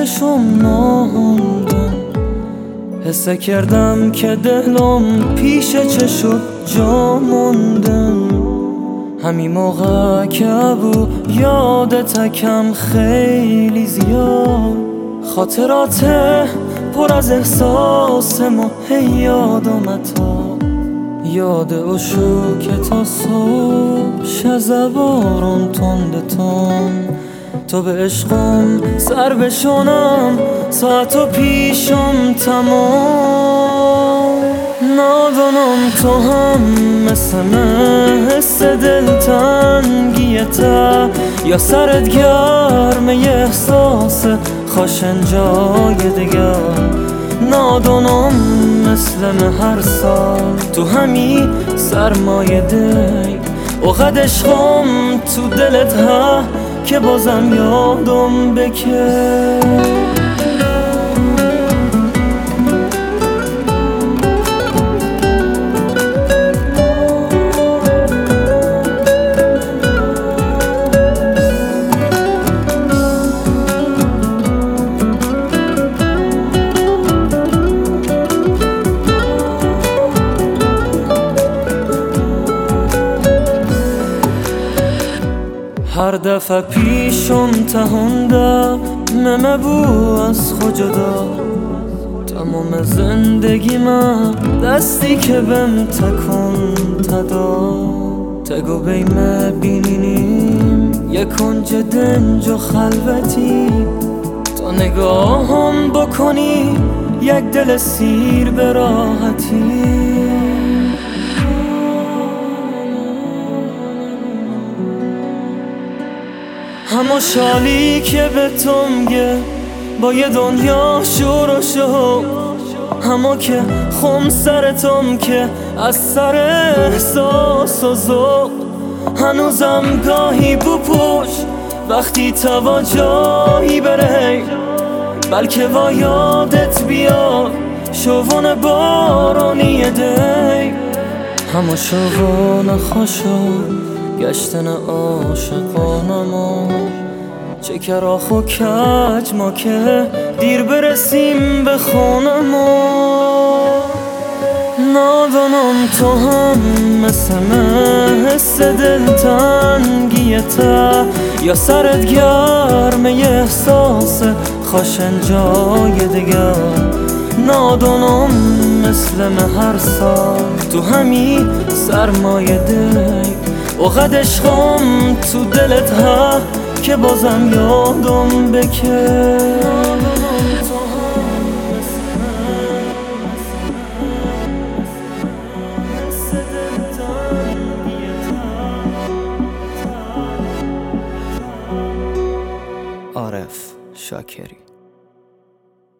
چشم ناموندن حسه کردم که دلم پیش چشو جا موندن همی موقع که بو یادتکم خیلی زیاد. خاطرات پر از احساس ما هی یاد یاد شو که تا صبح شزبارون تند تند تو به عشقم سر بشونم ساعت و پیشم تمام. نادانم تو هم مثل من حس دلتنگیته یا سرت گرمه احساس خاشن جای دیگر. نادانم مثل هر سال تو همی سرمایه دی اوقد عشقم تو دلت ها که بازم یادم بکر هر دفعه پیشم تهونده ممه بو از خجدا تمام زندگی من دستی که بم تکن تدا. تگو بیمه بینینیم یک کنج دنج و خلوتی. تا نگاهم بکنی یک دل سیر به راحتی. همه شالی که به تو میگه با یه دنیا شور و شو همه که خم سرتم که از سر احساس و ذوق. هنوزم گاهی بپوش وقتی توجهی بره. بلکه با یادت بیاد شوون بارانی دی همه شوون خوشو گشتن عاشقانم و چه کراخ و کج ما که دیر برسیم به خونم و نادانم تو هم مثل من حس دلتنگیته یا سرت گرمه احساس خاشن جای دیگر نادانم مثل من هر سال تو همی سرمایه دی اوقد عشقم تو دلت ها که بازم یادم بکر عارف شاکری.